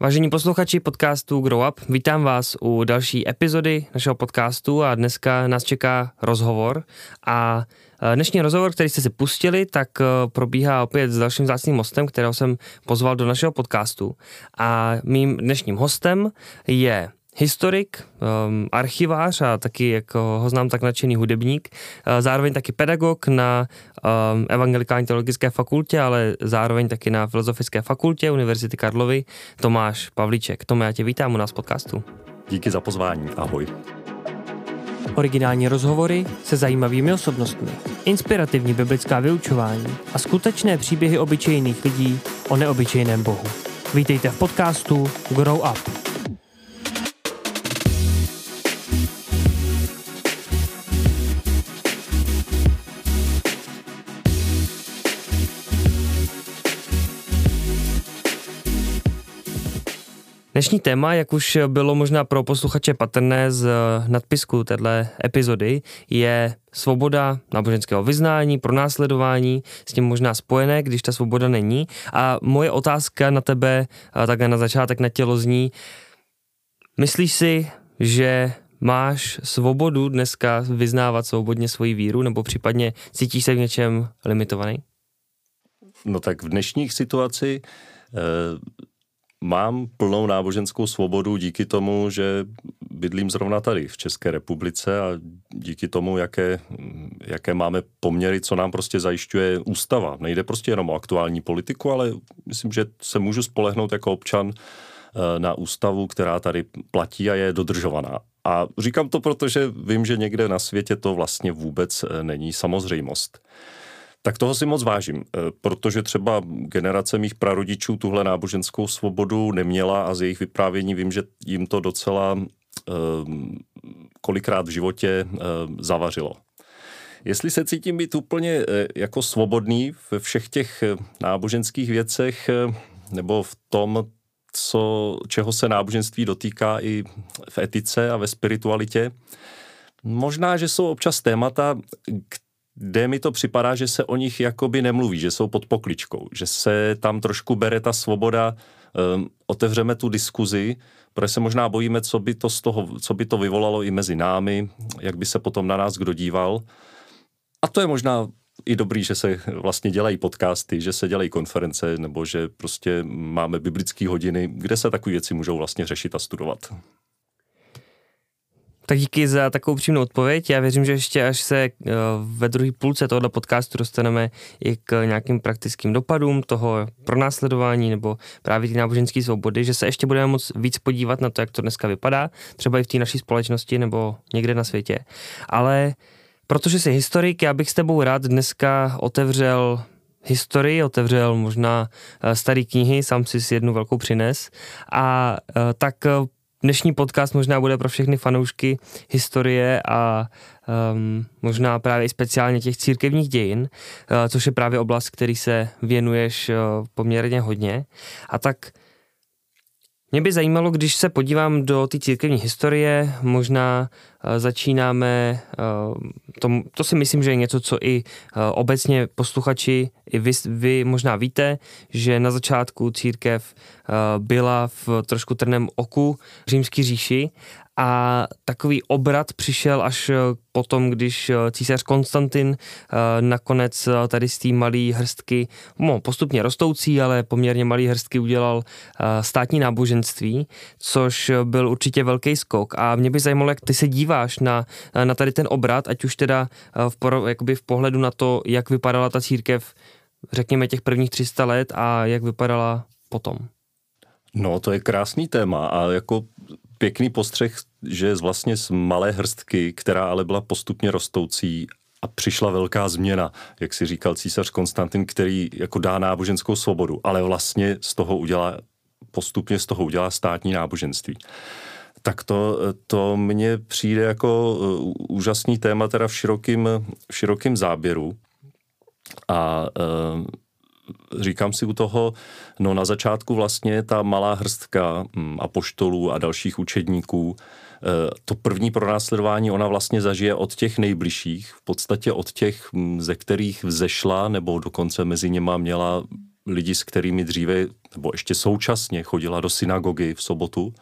Vážení posluchači podcastu Grow Up, vítám vás u další epizody našeho podcastu a dneska nás čeká rozhovor a e, Dnešní rozhovor, který jste si pustili, tak e, probíhá opět s dalším zácným hostem, kterého jsem pozval do našeho podcastu. A mým dnešním hostem je historik, um, archivář a taky, jako ho znám, tak nadšený hudebník, uh, zároveň taky pedagog na um, Evangelikální teologické fakultě, ale zároveň taky na Filozofické fakultě Univerzity Karlovy, Tomáš Pavlíček. Tome, já tě vítám u nás podcastu. Díky za pozvání, ahoj. Originální rozhovory se zajímavými osobnostmi, inspirativní biblická vyučování a skutečné příběhy obyčejných lidí o neobyčejném Bohu. Vítejte v podcastu Grow Up. Dnešní téma, jak už bylo možná pro posluchače patrné z nadpisku této epizody, je svoboda náboženského vyznání, pronásledování, s tím možná spojené, když ta svoboda není. A moje otázka na tebe, takhle na začátek na tělo zní, myslíš si, že máš svobodu dneska vyznávat svobodně svoji víru, nebo případně cítíš se v něčem limitovaný? No tak v dnešních situaci eh, mám plnou náboženskou svobodu díky tomu, že bydlím zrovna tady v České republice a díky tomu, jaké, jaké máme poměry, co nám prostě zajišťuje ústava. Nejde prostě jenom o aktuální politiku, ale myslím, že se můžu spolehnout jako občan eh, na ústavu, která tady platí a je dodržovaná. A říkám to, protože vím, že někde na světě to vlastně vůbec eh, není samozřejmost. Tak toho si moc vážím, eh, protože třeba generace mých prarodičů tuhle náboženskou svobodu neměla a z jejich vyprávění vím, že jim to docela um, kolikrát v životě um, zavařilo. Jestli se cítím být úplně jako svobodný ve všech těch náboženských věcech nebo v tom, co, čeho se náboženství dotýká i v etice a ve spiritualitě, možná, že jsou občas témata, kde mi to připadá, že se o nich jakoby nemluví, že jsou pod pokličkou, že se tam trošku bere ta svoboda, um, otevřeme tu diskuzi, protože se možná bojíme, co by to z toho, co by to vyvolalo i mezi námi, jak by se potom na nás kdo díval. A to je možná i dobrý, že se vlastně dělají podcasty, že se dělají konference, nebo že prostě máme biblické hodiny, kde se takové věci můžou vlastně řešit a studovat. Tak díky za takovou přímou odpověď. Já věřím, že ještě až se eh, ve druhé půlce tohoto podcastu dostaneme i k nějakým praktickým dopadům toho pronásledování nebo právě ty náboženské svobody, že se ještě budeme moc víc podívat na to, jak to dneska vypadá, třeba i v té naší společnosti nebo někde na světě. Ale protože jsi historik, já bych s tebou rád dneska otevřel historii, otevřel možná eh, staré knihy, sám si jednu velkou přines a eh, tak Dnešní podcast možná bude pro všechny fanoušky historie a um, možná právě i speciálně těch církevních dějin, uh, což je právě oblast, který se věnuješ uh, poměrně hodně. A tak mě by zajímalo, když se podívám do té církevní historie, možná uh, začínáme, uh, to, to si myslím, že je něco, co i uh, obecně posluchači, i vy, vy možná víte, že na začátku církev byla v trošku trném oku římský říši a takový obrat přišel až eh, potom, když eh, císař Konstantin eh, nakonec tady z té malé hrstky, no, postupně rostoucí, ale poměrně malé hrstky udělal státní náboženství, což byl určitě velký skok. A mě by zajímalo, jak ty se díváš na, na tady ten obrat, ať už teda v, jakoby v pohledu na to, jak vypadala ta církev, řekněme, těch prvních 300 let a jak vypadala potom. No, to je krásný téma a jako pěkný postřeh, že vlastně z malé hrstky, která ale byla postupně rostoucí a přišla velká změna, jak si říkal císař Konstantin, který jako dá náboženskou svobodu, ale vlastně z toho udělá, postupně z toho udělá státní náboženství. Tak to, to mně přijde jako uh, úžasný téma teda v širokým, v širokým záběru. A uh, říkám si u toho, no na začátku vlastně ta malá hrstka mm, apoštolů a dalších učedníků, eh, to první pronásledování ona vlastně zažije od těch nejbližších, v podstatě od těch, mm, ze kterých vzešla, nebo dokonce mezi něma měla lidi, s kterými dříve, nebo ještě současně chodila do synagogy v sobotu.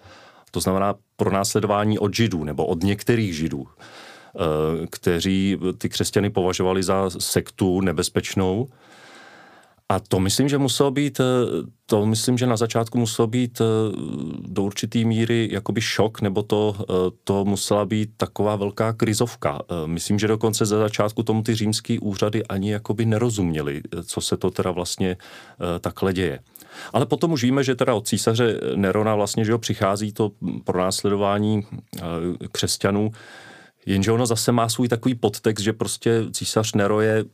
To znamená pro následování od židů, nebo od některých židů, eh, kteří ty křesťany považovali za sektu nebezpečnou a to myslím, že muselo být, eh, to myslím, že na začátku muselo být eh, do určitý míry jakoby šok, nebo to, eh, to musela být taková velká krizovka. Myslím, že dokonce za začátku tomu ty římský úřady ani jakoby nerozuměli, co se to teda vlastně takhle děje. Ale potom už víme, že teda od císaře Nerona vlastně, že ho přichází to pronásledování křesťanů, jenže ono zase má svůj takový podtext, že prostě císař Nero je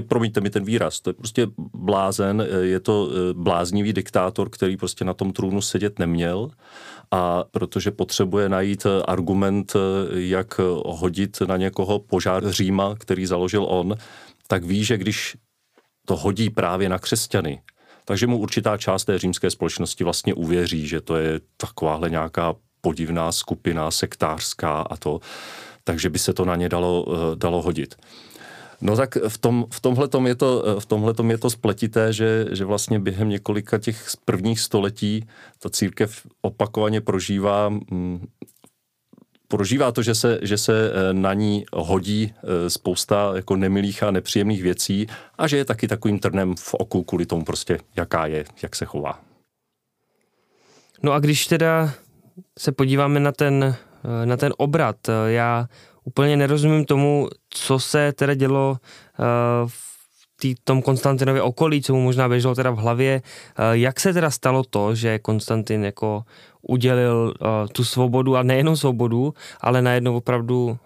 promiňte mi ten výraz, to je prostě blázen, je to eh, bláznivý diktátor, který prostě na tom trůnu sedět neměl a protože potřebuje najít eh, argument, eh, jak hodit na někoho požár Říma, který založil on, tak ví, že když to hodí právě na křesťany, takže mu určitá část té římské společnosti vlastně uvěří, že to je takováhle nějaká podivná skupina sektářská a to, takže by se to na ně dalo, dalo hodit. No tak v, tom, v tomhletom je to, v je to spletité, že, že vlastně během několika těch prvních století ta církev opakovaně prožívá mm, prožívá to, že se, že se eh, na ní hodí eh, spousta jako nemilých a nepříjemných věcí a že je taky takovým trnem v oku kvůli tomu prostě, jaká je, jak se chová. No a když teda se podíváme na ten, eh, na ten obrat, já úplně nerozumím tomu, co se teda dělo uh, v tý, tom Konstantinově okolí, co mu možná běželo teda v hlavě. Uh, jak se teda stalo to, že Konstantin jako udělil uh, tu svobodu a nejenom svobodu, ale najednou opravdu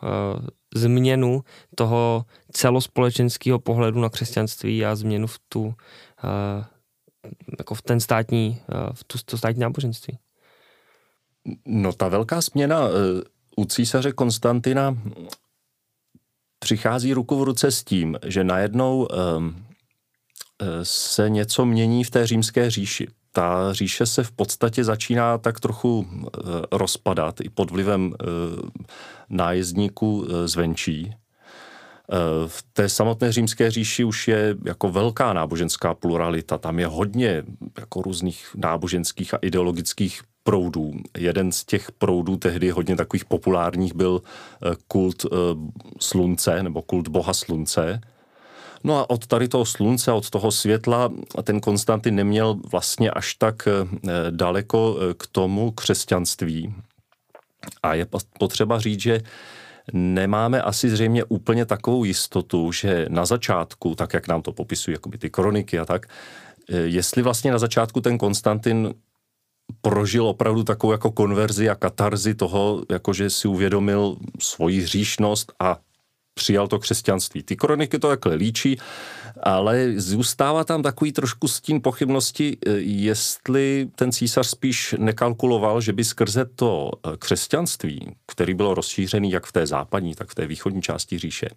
změnu toho celospolečenského pohledu na křesťanství a změnu v tu jako v ten státní, v tu, to státní náboženství. No ta velká změna u císaře Konstantina přichází ruku v ruce s tím, že najednou um, se něco mění v té římské říši. Ta říše se v podstatě začíná tak trochu uh, rozpadat i pod vlivem uh, nájezdníků zvenčí. V té samotné římské říši už je jako velká náboženská pluralita. Tam je hodně jako různých náboženských a ideologických proudů. Jeden z těch proudů tehdy hodně takových populárních byl eh, kult eh, slunce nebo kult boha slunce. No a od tady toho slunce, od toho světla ten Konstantin neměl vlastně až tak eh, daleko k tomu křesťanství. A je potřeba říct, že nemáme asi zřejmě úplně takovou jistotu, že na začátku, tak jak nám to popisují jakoby ty kroniky a tak, jestli vlastně na začátku ten Konstantin prožil opravdu takovou jako konverzi a katarzi toho, jako že si uvědomil svoji hříšnost a přijal to křesťanství. Ty kroniky to takhle líčí, ale zůstává tam takový trošku stín pochybnosti, eh, jestli ten císař spíš nekalkuloval, že by skrze to eh, křesťanství, který bylo rozšířený jak v té západní, tak v té východní části říše,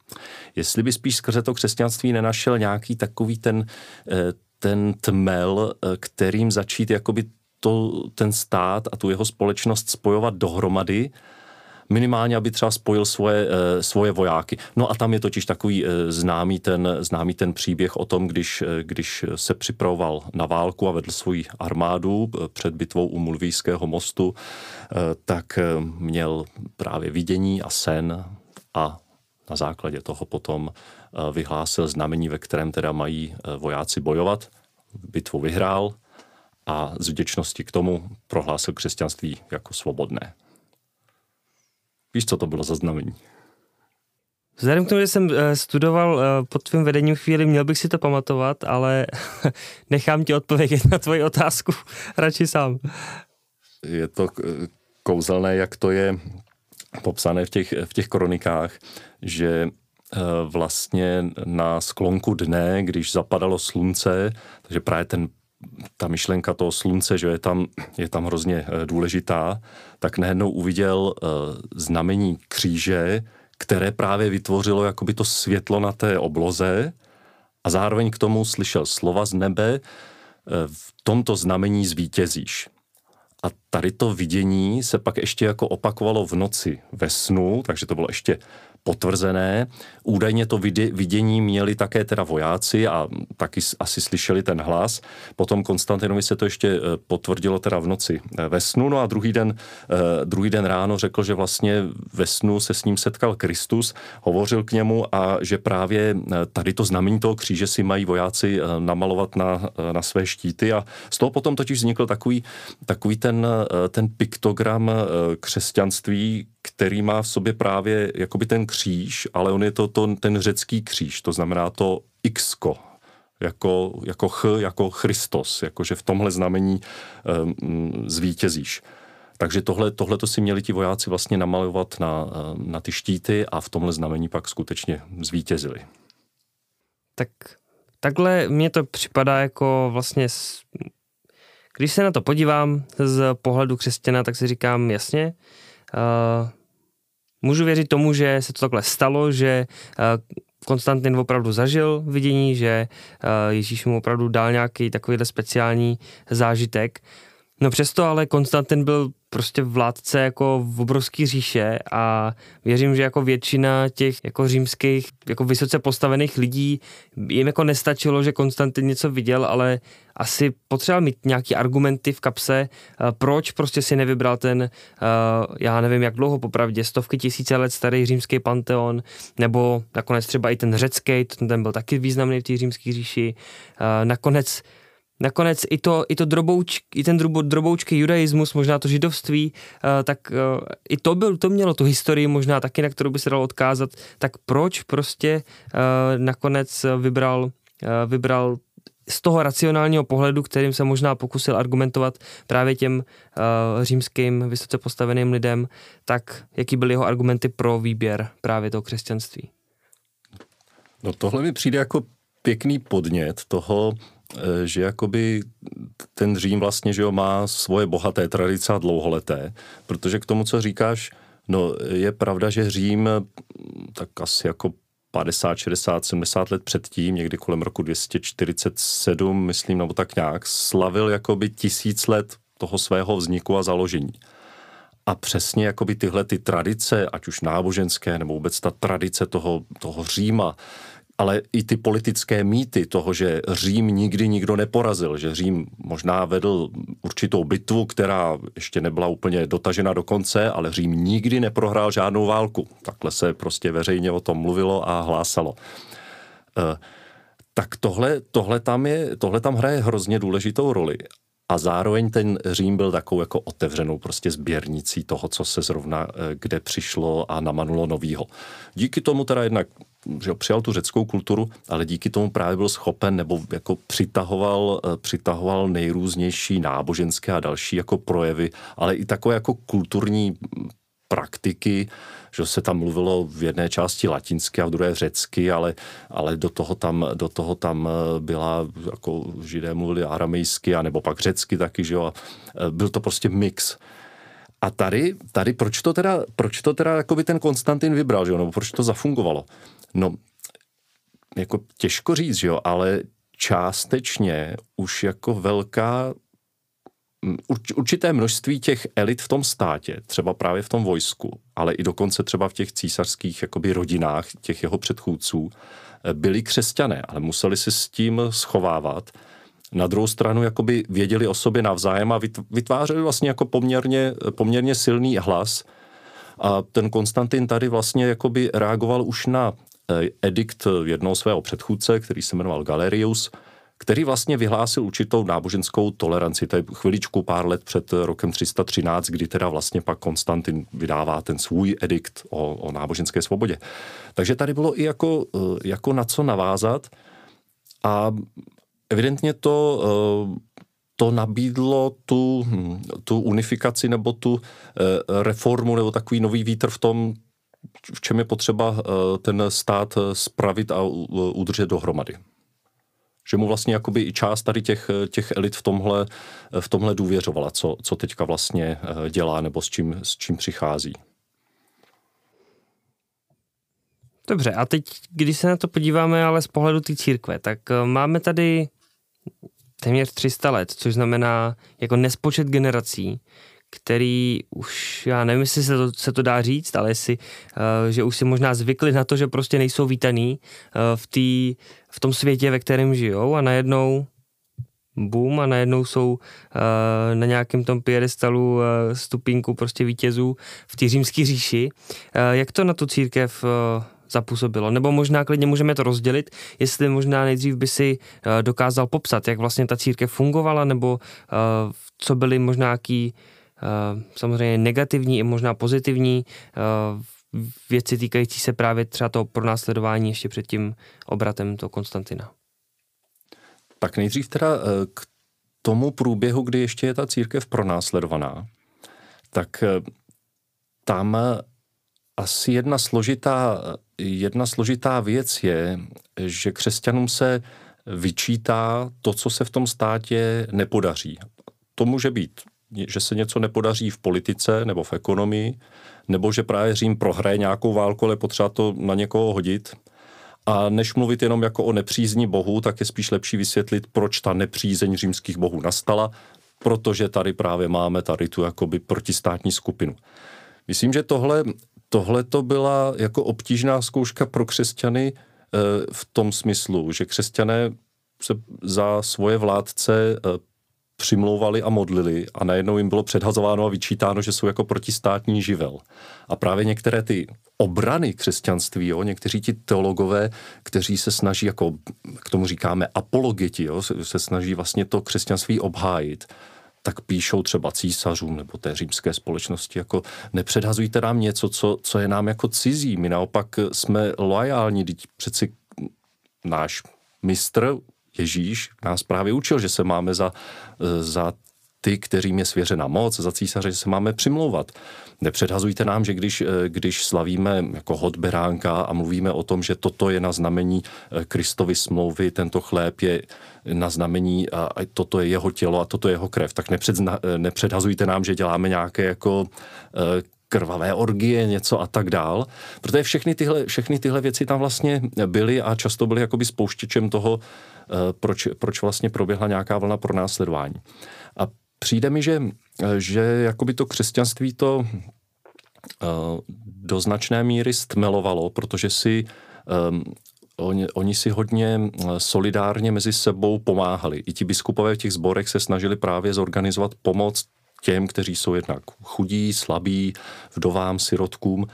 jestli by spíš skrze to křesťanství nenašel nějaký takový ten, eh, ten tmel, kterým začít jakoby to, ten stát a tu jeho společnost spojovat dohromady, minimálně, aby třeba spojil svoje, e, svoje vojáky. No a tam je totiž takový e, známý, ten, známý ten příběh o tom, když, e, když se připravoval na válku a vedl svoji armádu před bitvou u Mulvijského mostu, tak měl právě vidění a sen a na základě toho potom vyhlásil znamení, ve kterém teda mají vojáci bojovat. Bitvu vyhrál, a z vděčnosti k tomu prohlásil křesťanství jako svobodné. Víš, co to bylo za znamení? Vzhledem k tomu, že jsem eh, studoval eh, pod tvým vedením chvíli, měl bych si to pamatovat, ale nechám ti odpovědět na tvoji otázku radši sám. Je to kouzelné, jak to je popsané v těch, v těch kronikách, že eh, vlastně na sklonku dne, když zapadalo slunce, takže právě ten ta myšlenka toho slunce, že je tam, je tam hrozně eh, důležitá, tak najednou uviděl uh, znamení kříže, které právě vytvořilo jakoby to světlo na té obloze a zároveň k tomu slyšel slova z nebe, uh, v tomto znamení zvítězíš. A tady to vidění se pak ještě jako opakovalo v noci ve snu, takže to bylo ještě potvrzené. Údajně to vidění měli také teda vojáci a taky asi slyšeli ten hlas. Potom Konstantinovi se to ještě eh, potvrdilo teda v noci eh, ve snu. No a druhý den, eh, druhý den ráno řekl, že vlastně ve snu se s ním setkal Kristus, hovořil k němu a že právě tady to znamení toho kříže si mají vojáci namalovat na, na své štíty a z toho potom totiž vznikl takový, takový ten, ten piktogram křesťanství, který má v sobě právě jakoby ten kříž, ale on je to, to ten řecký kříž, to znamená to x jako, jako ch, jako Christos, jakože v tomhle znamení um, zvítězíš. Takže tohle, tohle to si měli ti vojáci vlastně namalovat na, na ty štíty a v tomhle znamení pak skutečně zvítězili. Tak takhle mně to připadá jako vlastně, když se na to podívám z pohledu křesťana, tak si říkám jasně, uh, můžu věřit tomu, že se to takhle stalo, že uh, Konstantin opravdu zažil vidění, že uh, Ježíš mu opravdu dal nějaký takovýhle speciální zážitek. No přesto ale Konstantin byl prostě vládce jako v obrovský říše a věřím, že jako většina těch jako římských, jako vysoce postavených lidí jim jako nestačilo, že Konstantin něco viděl, ale asi potřeboval mít nějaký argumenty v kapse, eh, proč prostě si nevybral ten, eh, já nevím jak dlouho, popravdě, stovky tisíce let starý římský panteon, nebo nakonec třeba i ten řecký, ten byl taky významný v té římské říši. Eh, nakonec nakonec i, to, i, to drobouč, i ten droboučký judaismus, možná to židovství, uh, tak uh, i to, byl, to mělo tu historii možná taky, na kterou by se dalo odkázat, tak proč prostě uh, nakonec vybral, vybral z toho racionálního pohledu, kterým se možná pokusil argumentovat právě těm římským vysoce postaveným lidem, tak jaký byly jeho argumenty pro výběr právě toho křesťanství? No tohle mi přijde jako pěkný podnět toho, Eh, že jakoby ten Řím vlastně, že jo, má svoje bohaté tradice a dlouholeté, protože k tomu, co říkáš, no je pravda, že Řím tak asi jako 50, 60, 70 let předtím, někdy kolem roku 247, myslím, nebo tak nějak, slavil jakoby tisíc let toho svého vzniku a založení. A přesně jakoby tyhle ty tradice, ať už náboženské, nebo vůbec ta tradice toho, toho Říma, ale i ty politické mýty toho, že Řím nikdy nikdo neporazil, že Řím možná vedl určitou bitvu, která ještě nebyla úplně dotažena do konce, ale Řím nikdy neprohrál žádnou válku. Takhle se prostě veřejně o tom mluvilo a hlásalo. E, tak tohle, tohle, tam je, tohle tam hraje hrozně důležitou roli. A zároveň ten Řím byl takovou jako otevřenou prostě sběrnicí toho, co se zrovna e, kde přišlo a namanulo novýho. Díky tomu teda jednak že přijal tu řeckou kulturu, ale díky tomu právě byl schopen nebo jako přitahoval, eh, přitahoval nejrůznější náboženské a další jako projevy, ale i takové jako kulturní praktiky, že se tam mluvilo v jedné části latinsky a v druhé řecky, ale, ale do, toho tam, do toho tam eh, byla, jako židé mluvili aramejsky, a nebo pak řecky taky, že jo, a eh, byl to prostě mix. A tady, tady proč to teda, proč to teda jako by ten Konstantin vybral, že jo, nebo proč to zafungovalo? No, jako těžko říct, že jo, ale částečně už jako velká určité množství těch elit v tom státě, třeba právě v tom vojsku, ale i dokonce třeba v těch císařských jakoby rodinách těch jeho předchůdců, eh, byli křesťané, ale museli se s tím schovávat. Na druhou stranu jakoby věděli o sobě navzájem a vytvářeli vlastně jako poměrně, poměrně silný hlas. A ten Konstantin tady vlastně jakoby reagoval už na Eh, edikt jednoho svého předchůdce, který se jmenoval Galerius, který vlastně vyhlásil určitou náboženskou toleranci. To je chviličku pár let před rokem 313, kdy teda vlastně pak Konstantin vydává ten svůj edikt o, o náboženské svobodě. Takže tady bylo i jako, eh, jako na co navázat a evidentně to, eh, to nabídlo tu, hm, tu unifikaci nebo tu reformu nebo takový nový vítr v tom, v čem je potřeba eh, ten stát eh, spravit a udržet dohromady. Že mu vlastně jakoby i část tady těch, eh, těch elit v tomhle, v tomhle důvěřovala, co, co teďka vlastně dělá nebo s čím, s čím přichází. Dobře, a teď, když se na to podíváme ale z pohledu té církve, tak máme tady téměř 300 let, což znamená jako nespočet generací, který už, já nevím, jestli se to, se to dá říct, ale jestli, uh, že už si možná zvykli na to, že prostě nejsou vítaný uh, v, tý, v tom světě, ve kterém žijou a najednou boom a najednou jsou uh, na nějakém tom piedestalu uh, stupínku prostě vítězů v té římské říši. Uh, jak to na tu církev uh, zapůsobilo? Nebo možná klidně můžeme to rozdělit, jestli možná nejdřív by si uh, dokázal popsat, jak vlastně ta církev fungovala, nebo uh, co byly možná nějaký uh, samozřejmě negativní i možná pozitivní uh, věci týkající se právě třeba toho pronásledování ještě před tím obratem toho Konstantina. Tak nejdřív teda eh, k tomu průběhu, kdy ještě je ta církev pronásledovaná, tak eh, tam asi jedna složitá, jedna složitá věc je, že křesťanům se vyčítá to, co se v tom státě nepodaří. To může být, že se něco nepodaří v politice nebo v ekonomii, nebo že právě Řím prohraje nějakou válku, ale potřeba to na někoho hodit. A než mluvit jenom jako o nepřízni bohu, tak je spíš lepší vysvětlit, proč ta nepřízeň římských bohů nastala, protože tady právě máme tady tu jakoby protistátní skupinu. Myslím, že tohle, tohle to byla jako obtížná zkouška pro křesťany e, v tom smyslu, že křesťané se za svoje vládce e, přimlouvali a modlili a najednou jim bylo předhazováno a vyčítáno, že jsou jako protistátní živel. A právě některé ty obrany křesťanství, jo, někteří ti teologové, kteří se snaží, jako k tomu říkáme apologeti, jo, se, snaží vlastně to křesťanství obhájit, tak píšou třeba císařům nebo té římské společnosti, jako nepředhazujte nám něco, co, co je nám jako cizí. My naopak jsme loajální, teď přeci náš mistr Ježíš nás právě učil, že se máme za, za ty, kterým je svěřena moc, za císaře, že se máme přimlouvat. Nepředhazujte nám, že když, když slavíme jako hod beránka a mluvíme o tom, že toto je na znamení eh, Kristovy smlouvy, tento chléb je na znamení a toto je jeho tělo a toto je jeho krev, tak eh, nepředhazujte nám, že děláme nějaké jako eh, krvavé orgie, něco a tak dál. Protože všechny tyhle, všechny tyhle věci tam vlastně byly a často byly jakoby spouštěčem toho, Eh, proč, proč vlastně proběhla nějaká vlna pro následování. A přijde mi, že, že jakoby to křesťanství to eh, do značné míry stmelovalo, protože si um, oni, oni si hodně solidárně mezi sebou pomáhali. I ti biskupové v těch zborech se snažili právě zorganizovat pomoc těm, kteří jsou jednak chudí, slabí, vdovám, sirotkům,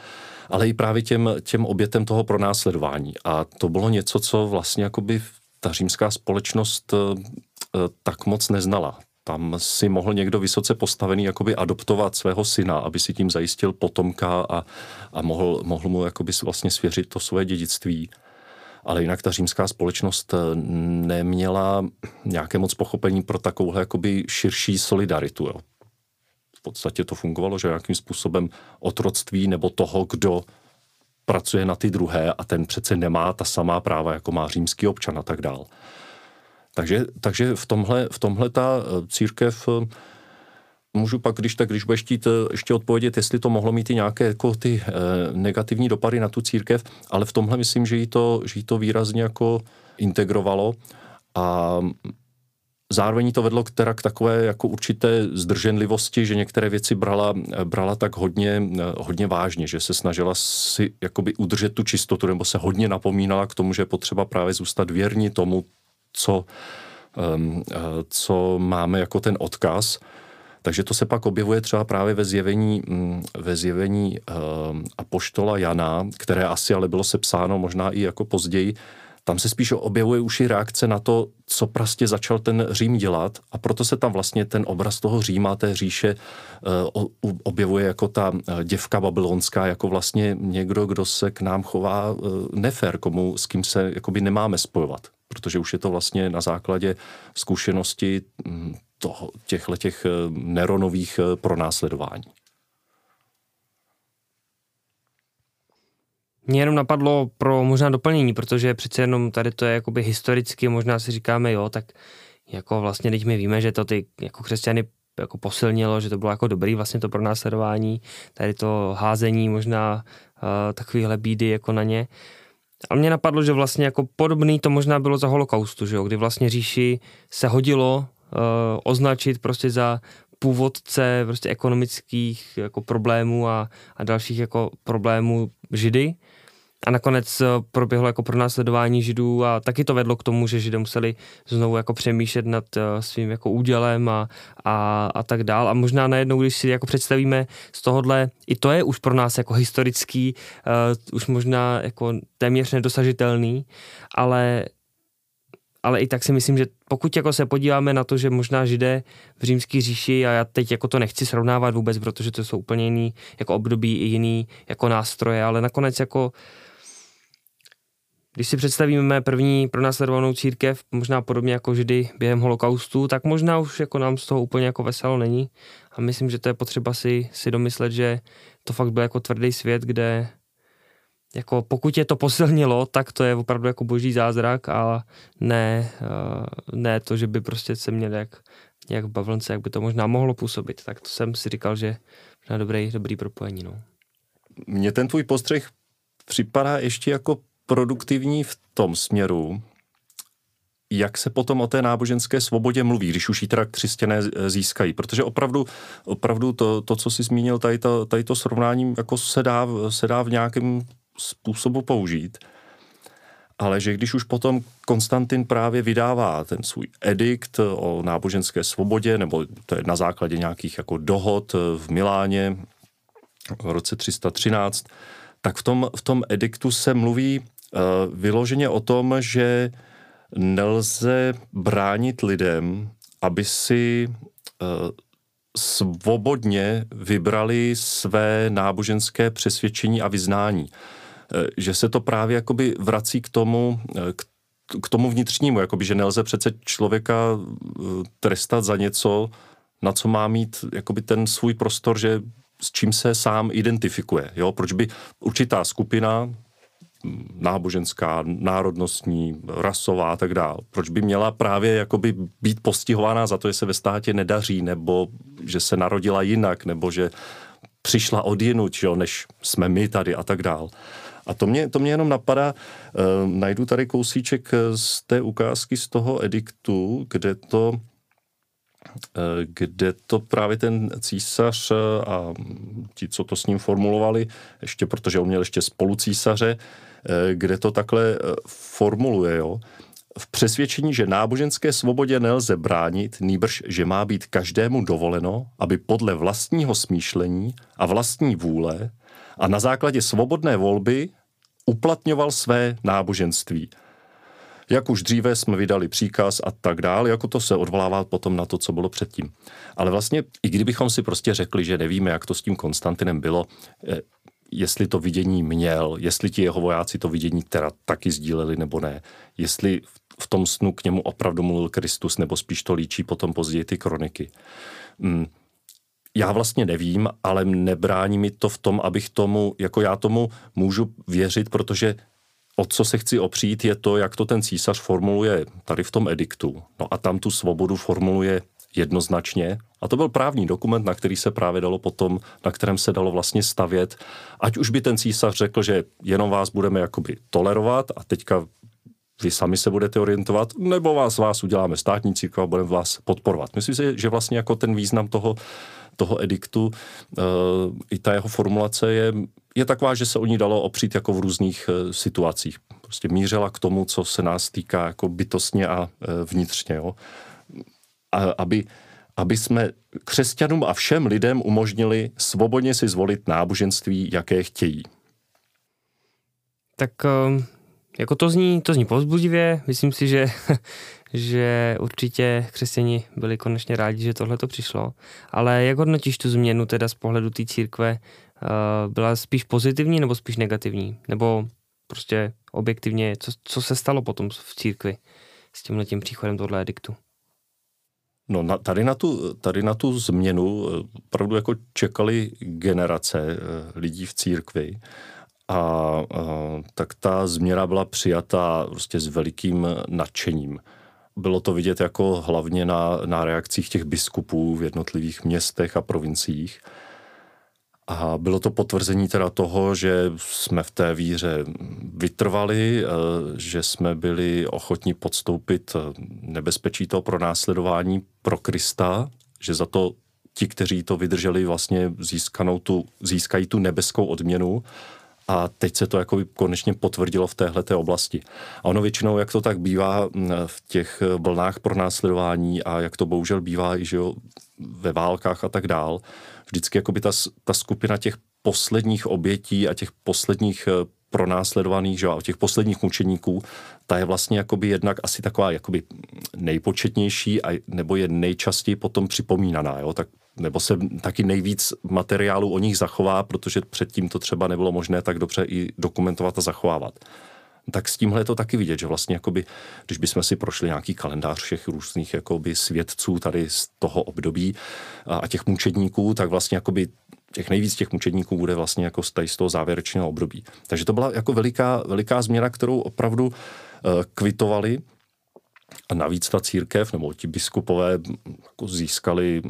ale i právě těm, těm obětem toho pronásledování. A to bylo něco, co vlastně jakoby ta římská společnost eh, eh, tak moc neznala. Tam si mohl někdo vysoce postavený jakoby adoptovat svého syna, aby si tím zajistil potomka a, a mohl, mohl mu jakoby vlastně svěřit to svoje dědictví. Ale jinak ta římská společnost eh, neměla nějaké moc pochopení pro takovouhle jakoby širší solidaritu. Jo. Podstatě to fungovalo, že nějakým způsobem otroctví nebo toho, kdo pracuje na ty druhé a ten přece nemá ta samá práva, jako má římský občan a tak dál. Takže, takže v, tomhle, v tomhle ta eh, církev eh, můžu pak, když tak, když budeš chtít eh, ještě odpovědět, jestli to mohlo mít i nějaké jako ty eh, negativní dopady na tu církev, ale v tomhle myslím, že jí to, že jí to výrazně jako integrovalo a Zároveň to vedlo k, teda k takové jako určité zdrženlivosti, že některé věci brala, brala tak hodně, hodně vážně, že se snažila si jakoby udržet tu čistotu, nebo se hodně napomínala k tomu, že je potřeba právě zůstat věrní tomu, co, um, co máme jako ten odkaz. Takže to se pak objevuje třeba právě ve zjevení, mm, ve zjevení um, Apoštola Jana, které asi ale bylo sepsáno možná i jako později, tam se spíš objevuje už i reakce na to, co prostě začal ten Řím dělat a proto se tam vlastně ten obraz toho Říma, té říše uh, objevuje jako ta uh, děvka babylonská, jako vlastně někdo, kdo se k nám chová uh, nefér, komu, s kým se jakoby nemáme spojovat, protože už je to vlastně na základě zkušenosti um, toho, těchto těch Neronových pronásledování. Mě jenom napadlo pro možná doplnění, protože přece jenom tady to je jakoby historicky, možná si říkáme, jo, tak jako vlastně teď my víme, že to ty jako křesťany jako posilnilo, že to bylo jako dobrý vlastně to pronásledování, tady to házení možná uh, takovýhle bídy jako na ně. Ale mě napadlo, že vlastně jako podobný to možná bylo za holokaustu, že jo, kdy vlastně říši se hodilo uh, označit prostě za původce prostě ekonomických jako problémů a, a dalších jako problémů židy. A nakonec eh, proběhlo jako pronásledování židů a taky to vedlo k tomu, že židé museli znovu jako přemýšlet nad uh, svým jako údělem a, a, a tak dál. A možná najednou, když si jako představíme z tohohle, i to je už pro nás jako historický, uh, už možná jako téměř nedosažitelný, ale ale i tak si myslím, že pokud jako se podíváme na to, že možná židé v římské říši, a já teď jako to nechci srovnávat vůbec, protože to jsou úplně jiný jako období i jiný jako nástroje, ale nakonec jako když si představíme první pronásledovanou církev, možná podobně jako židy během holokaustu, tak možná už jako nám z toho úplně jako veselo není. A myslím, že to je potřeba si, si domyslet, že to fakt byl jako tvrdý svět, kde jako pokud je to posilnilo, tak to je opravdu jako boží zázrak a ne, uh, ne to, že by prostě se měl jak, jak v bavlnce, jak by to možná mohlo působit. Tak to jsem si říkal, že na dobrý, dobrý propojení. No. Mně ten tvůj postřeh připadá ještě jako produktivní v tom směru, jak se potom o té náboženské svobodě mluví, když už ji teda křesťané získají. Protože opravdu, opravdu to, to, co jsi zmínil, tady to, tady to srovnání jako se dá, se dá v nějakém způsobu použít. Ale že když už potom Konstantin právě vydává ten svůj edikt o náboženské svobodě, nebo to je na základě nějakých jako dohod v Miláně v roce 313, tak v tom, v tom ediktu se mluví uh, vyloženě o tom, že nelze bránit lidem, aby si uh, svobodně vybrali své náboženské přesvědčení a vyznání. Eh, že se to právě jakoby vrací k tomu, eh, k, k tomu vnitřnímu, jakoby, že nelze přece člověka eh, trestat za něco, na co má mít jakoby ten svůj prostor, že s čím se sám identifikuje. Jo? Proč by určitá skupina, hm, náboženská, národnostní, rasová a tak dále, proč by měla právě jakoby být postihována za to, že se ve státě nedaří, nebo že se narodila jinak, nebo že přišla od jinut, jo, než jsme my tady a tak dále. A to mě, to mě jenom napadá, uh, najdu tady kousíček z té ukázky z toho ediktu, kde to eh, kde to právě ten císař eh, a ti, co to s ním formulovali, ještě protože on měl ještě spolu císaře, kde to takhle formuluje, jo. V přesvědčení, že náboženské svobodě nelze bránit, nýbrž, že má být každému dovoleno, aby podle vlastního smýšlení a vlastní vůle a na základě svobodné volby uplatňoval své náboženství. Jak už dříve jsme vydali příkaz a tak dále, jako to se odvolává potom na to, co bylo předtím. Ale vlastně, i kdybychom si prostě řekli, že nevíme, jak to s tím Konstantinem bylo, eh, jestli to vidění měl, jestli ti jeho vojáci to vidění teda taky sdíleli nebo ne, jestli v tom snu k němu opravdu mluvil Kristus, nebo spíš to líčí potom později ty kroniky. Hmm já vlastně nevím, ale nebrání mi to v tom, abych tomu, jako já tomu můžu věřit, protože o co se chci opřít, je to, jak to ten císař formuluje tady v tom ediktu. No a tam tu svobodu formuluje jednoznačně. A to byl právní dokument, na který se právě dalo potom, na kterém se dalo vlastně stavět. Ať už by ten císař řekl, že jenom vás budeme jakoby tolerovat a teďka vy sami se budete orientovat, nebo vás vás uděláme státní církev a budeme vás podporovat. Myslím si, že vlastně jako ten význam toho toho ediktu, eh, i ta jeho formulace je, je taková, že se o ní dalo opřít jako v různých eh, situacích. Prostě mířila k tomu, co se nás týká jako bytostně a eh, vnitřně. Jo. A aby, aby jsme křesťanům a všem lidem umožnili svobodně si zvolit náboženství, jaké chtějí. Tak jako to zní, to zní povzbudivě. Myslím si, že že určitě křesťani byli konečně rádi, že tohle to přišlo. Ale jak hodnotíš tu změnu teda z pohledu té církve? Eh, byla spíš pozitivní nebo spíš negativní? Nebo prostě objektivně, co, co se stalo potom v církvi s tímhle tím příchodem tohle ediktu? No na, tady, na tu, tady na tu změnu eh, opravdu jako čekali generace eh, lidí v církvi a, a tak ta změna byla přijata prostě s velikým nadšením. Bylo to vidět jako hlavně na, na reakcích těch biskupů v jednotlivých městech a provinciích. A bylo to potvrzení teda toho, že jsme v té víře vytrvali, eh, že jsme byli ochotní podstoupit eh, nebezpečí toho pronásledování pro Krista, že za to ti, kteří to vydrželi, vlastně získanou tu, získají tu nebeskou odměnu a teď se to jako konečně potvrdilo v téhle oblasti. A ono většinou, jak to tak bývá v těch vlnách pro následování a jak to bohužel bývá i že jo, ve válkách a tak dál, vždycky jako by ta, ta skupina těch posledních obětí a těch posledních eh, pronásledovaných, že, a těch posledních mučeníků, ta je vlastně jakoby jednak asi taková jakoby nejpočetnější a, nebo je nejčastěji potom připomínaná, jo, tak nebo se taky nejvíc materiálu o nich zachová, protože předtím to třeba nebylo možné tak dobře i dokumentovat a zachovávat. Tak s tímhle je to taky vidět, že vlastně jakoby, když bychom si prošli nějaký kalendář všech různých jakoby svědců tady z toho období a, a těch mučedníků, tak vlastně jakoby těch nejvíc těch mučedníků bude vlastně jako z, z toho závěrečného období. Takže to byla jako veliká, veliká změna, kterou opravdu uh, kvitovali a navíc ta církev nebo ti biskupové jako získali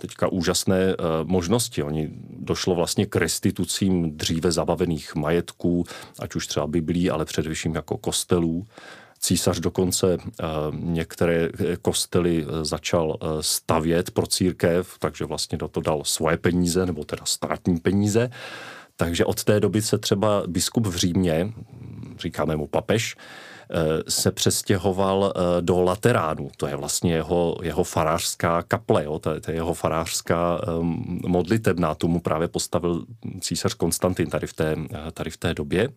teďka úžasné uh, možnosti. Oni došlo vlastně k restitucím dříve zabavených majetků, ať už třeba Biblí, ale především jako kostelů. Císař dokonce eh, některé kostely eh, začal eh, stavět pro církev, takže vlastně do toho dal svoje peníze, nebo teda státní peníze. Takže od té doby se třeba biskup v Římě, říkáme mu papež, se přestěhoval do Lateránu. To je vlastně jeho, jeho farářská kaple, jo? To, je, to je jeho farářská um, modlitebná. Tu mu právě postavil císař Konstantin tady v té, tady v té době.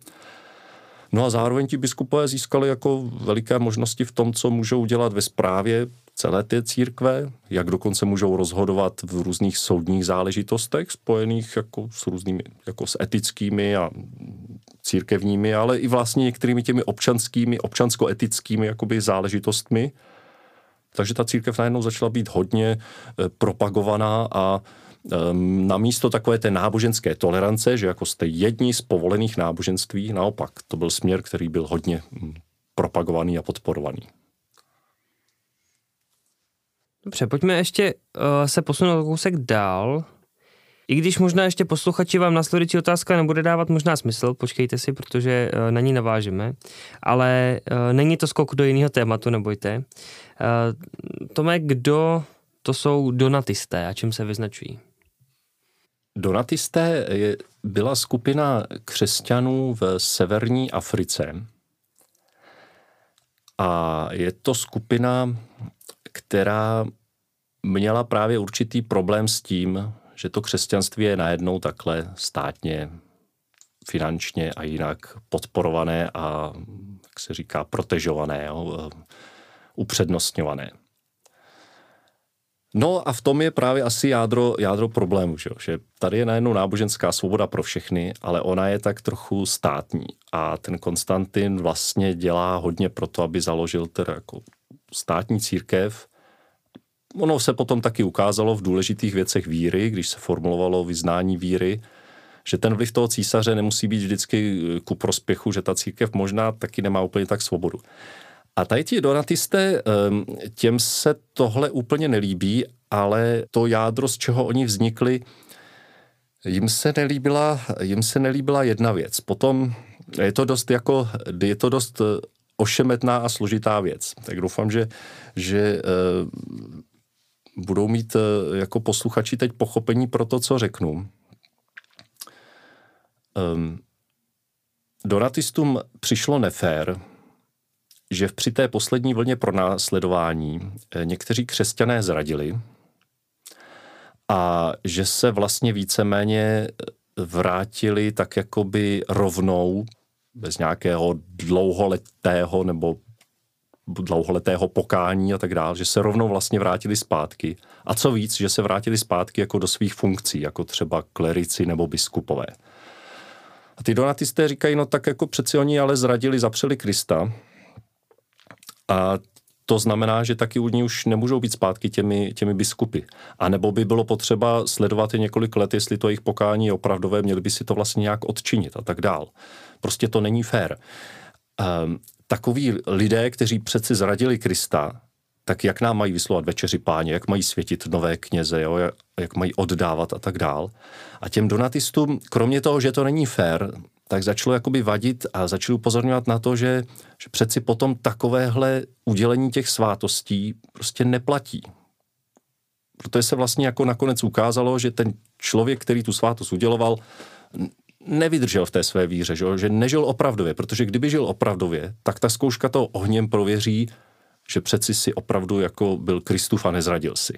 No a zároveň ti biskupové získali jako veliké možnosti v tom, co můžou dělat ve správě celé té církve, jak dokonce můžou rozhodovat v různých soudních záležitostech spojených jako s různými, jako s etickými a církevními, ale i vlastně některými těmi občanskými, občansko-etickými jakoby záležitostmi. Takže ta církev najednou začala být hodně eh, propagovaná a na místo takové té náboženské tolerance, že jako jste jedni z povolených náboženství, naopak, to byl směr, který byl hodně hm, propagovaný a podporovaný. Dobře, pojďme ještě uh, se posunout kousek dál. I když možná ještě posluchači vám následující otázka nebude dávat možná smysl, počkejte si, protože uh, na ní navážeme, ale uh, není to skok do jiného tématu, nebojte. Uh, Tome, kdo to jsou donatisté a čím se vyznačují? Donatisté je, byla skupina křesťanů v severní Africe a je to skupina, která měla právě určitý problém s tím, že to křesťanství je najednou takhle státně, finančně a jinak podporované a, jak se říká, protežované, jo, upřednostňované. No a v tom je právě asi jádro, jádro problému, že, že tady je najednou náboženská svoboda pro všechny, ale ona je tak trochu státní a ten Konstantin vlastně dělá hodně pro to, aby založil teda jako státní církev. Ono se potom taky ukázalo v důležitých věcech víry, když se formulovalo vyznání víry, že ten vliv toho císaře nemusí být vždycky ku prospěchu, že ta církev možná taky nemá úplně tak svobodu. A tady ti donatisté, ehm, těm se tohle úplně nelíbí, ale to jádro, z čeho oni vznikli, jim se nelíbila, jim se nelíbila jedna věc. Potom je to dost jako, je to dost eh, ošemetná a složitá věc. Tak doufám, že, že uh, budou mít uh, jako posluchači teď pochopení pro to, co řeknu. Um, donatistům přišlo nefér, že při té poslední vlně pronásledování eh, někteří křesťané zradili a že se vlastně víceméně eh, vrátili tak jakoby rovnou, bez nějakého dlouholetého nebo dlouholetého pokání a tak dále, že se rovnou vlastně vrátili zpátky. A co víc, že se vrátili zpátky jako do svých funkcí, jako třeba klerici nebo biskupové. A ty donatisté říkají, no tak jako přeci oni ale zradili, zapřeli Krista, a to znamená, že taky u ní už nemůžou být zpátky těmi, těmi biskupy. A nebo by bylo potřeba sledovat je několik let, jestli to jejich pokání je opravdové, měli by si to vlastně nějak odčinit a tak dál. Prostě to není fér. Um, takoví lidé, kteří přeci zradili Krista, tak jak nám mají vyslovat večeři páně, jak mají světit nové kněze, jo, jak, mají oddávat a tak dál. A těm donatistům, kromě toho, že to není fér, tak začalo jakoby vadit a začali upozorňovat na to, že, že přeci potom takovéhle udělení těch svátostí prostě neplatí. protože se vlastně jako nakonec ukázalo, že ten člověk, který tu svátost uděloval, nevydržel v té své víře, že, že nežil opravdově, protože kdyby žil opravdově, tak ta zkouška to ohněm prověří, že přeci si opravdu jako byl Kristův a nezradil si.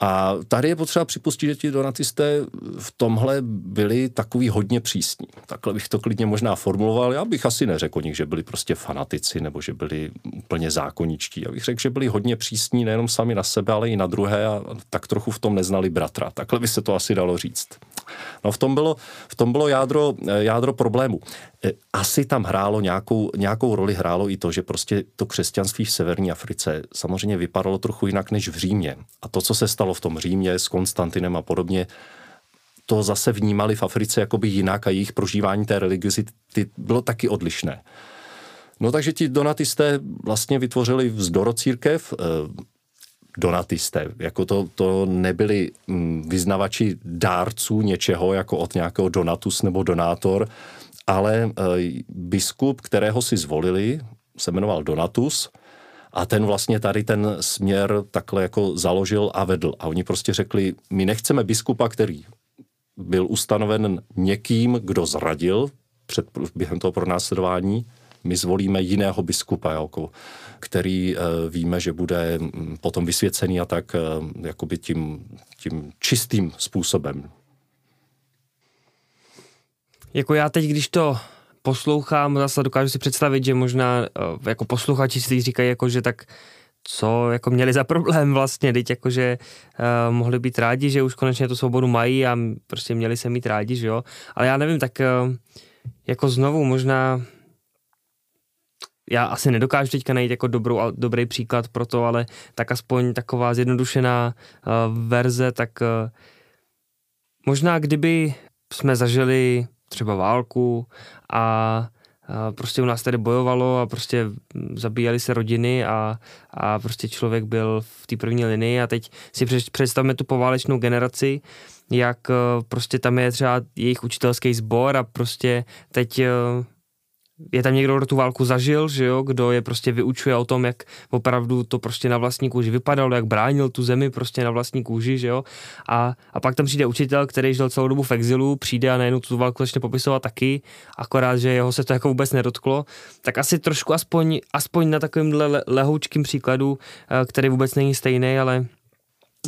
A tady je potřeba připustit, že ti donatisté v tomhle byli takový hodně přísní. Takhle bych to klidně možná formuloval. Já bych asi neřekl o nich, že byli prostě fanatici nebo že byli úplně zákoničtí. Já bych řekl, že byli hodně přísní nejenom sami na sebe, ale i na druhé a tak trochu v tom neznali bratra. Takhle by se to asi dalo říct. No v tom bylo, v tom bylo jádro, jádro problému. E, asi tam hrálo nějakou, nějakou roli, hrálo i to, že prostě to křesťanství v severní Africe samozřejmě vypadalo trochu jinak než v Římě. A to, co se stalo v tom Římě s Konstantinem a podobně, to zase vnímali v Africe jakoby jinak a jejich prožívání té religiozity bylo taky odlišné. No takže ti donatisté vlastně vytvořili vzdorocírkev, e, donatisté. Jako to, to nebyli mm, vyznavači dárců něčeho, jako od nějakého donatus nebo donátor, ale e, biskup, kterého si zvolili, se jmenoval Donatus a ten vlastně tady ten směr takhle jako založil a vedl. A oni prostě řekli, my nechceme biskupa, který byl ustanoven někým, kdo zradil před, během toho pronásledování, my zvolíme jiného biskupa, jako, který e, víme, že bude mm, potom vysvěcený a tak e, jakoby tím, tím čistým způsobem. Jako já teď, když to poslouchám, zase dokážu si představit, že možná e, jako posluchači si říkají, jako, že tak co jako měli za problém vlastně, teď jakože uh, mohli být rádi, že už konečně tu svobodu mají a prostě měli se mít rádi, že jo, ale já nevím, tak uh, jako znovu možná já asi nedokážu teďka najít jako dobrou, dobrý příklad pro to, ale tak aspoň taková zjednodušená uh, verze, tak uh, možná kdyby jsme zažili třeba válku a prostě u nás tady bojovalo a prostě zabíjeli se rodiny a, a prostě člověk byl v té první linii. A teď si představme tu poválečnou generaci, jak prostě tam je třeba jejich učitelský sbor a prostě teď je tam někdo, kdo tu válku zažil, že jo, kdo je prostě vyučuje o tom, jak opravdu to prostě na vlastní kůži vypadalo, jak bránil tu zemi prostě na vlastní kůži, že jo. A, a pak tam přijde učitel, který žil celou dobu v exilu, přijde a najednou tu válku začne popisovat taky, akorát, že jeho se to jako vůbec nedotklo. Tak asi trošku aspoň, aspoň na takovém le, lehoučkým příkladu, eh, který vůbec není stejný, ale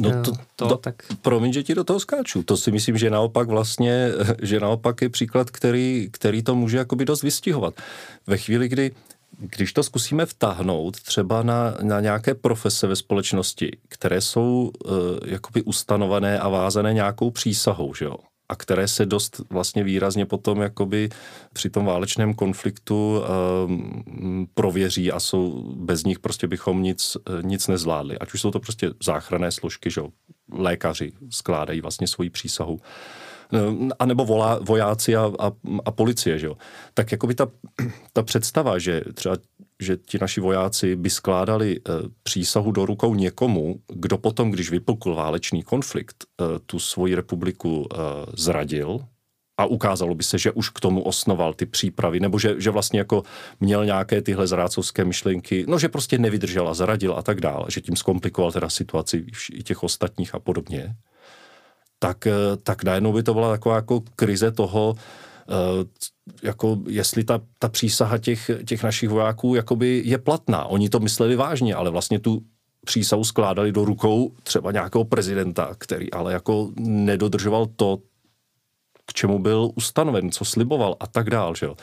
No to, to do, tak... Promiň, že ti do toho skáču. To si myslím, že naopak vlastně, že naopak je příklad, který, který to může jakoby dost vystihovat. Ve chvíli, kdy když to zkusíme vtáhnout třeba na, na nějaké profese ve společnosti, které jsou uh, jakoby ustanovené a vázané nějakou přísahou, že jo? A které se dost vlastně výrazně potom jakoby při tom válečném konfliktu um, prověří a jsou, bez nich prostě bychom nic, nic nezvládli. Ať už jsou to prostě záchranné složky, že lékaři skládají vlastně svoji přísahu ehm, a nebo volá, vojáci a, a, a policie, že jo. Tak jako by ta, ta představa, že třeba že ti naši vojáci by skládali e, přísahu do rukou někomu, kdo potom, když vypukl válečný konflikt, e, tu svoji republiku e, zradil a ukázalo by se, že už k tomu osnoval ty přípravy, nebo že, že vlastně jako měl nějaké tyhle zrácovské myšlenky, no že prostě nevydržel a zradil a tak dále, že tím zkomplikoval teda situaci i těch ostatních a podobně, tak, tak najednou by to byla taková jako krize toho, Eh, jako jestli ta, ta přísaha těch, těch našich vojáků jakoby je platná. Oni to mysleli vážně, ale vlastně tu přísahu skládali do rukou třeba nějakého prezidenta, který ale jako nedodržoval to, k čemu byl ustanoven, co sliboval a tak dál. Že jo.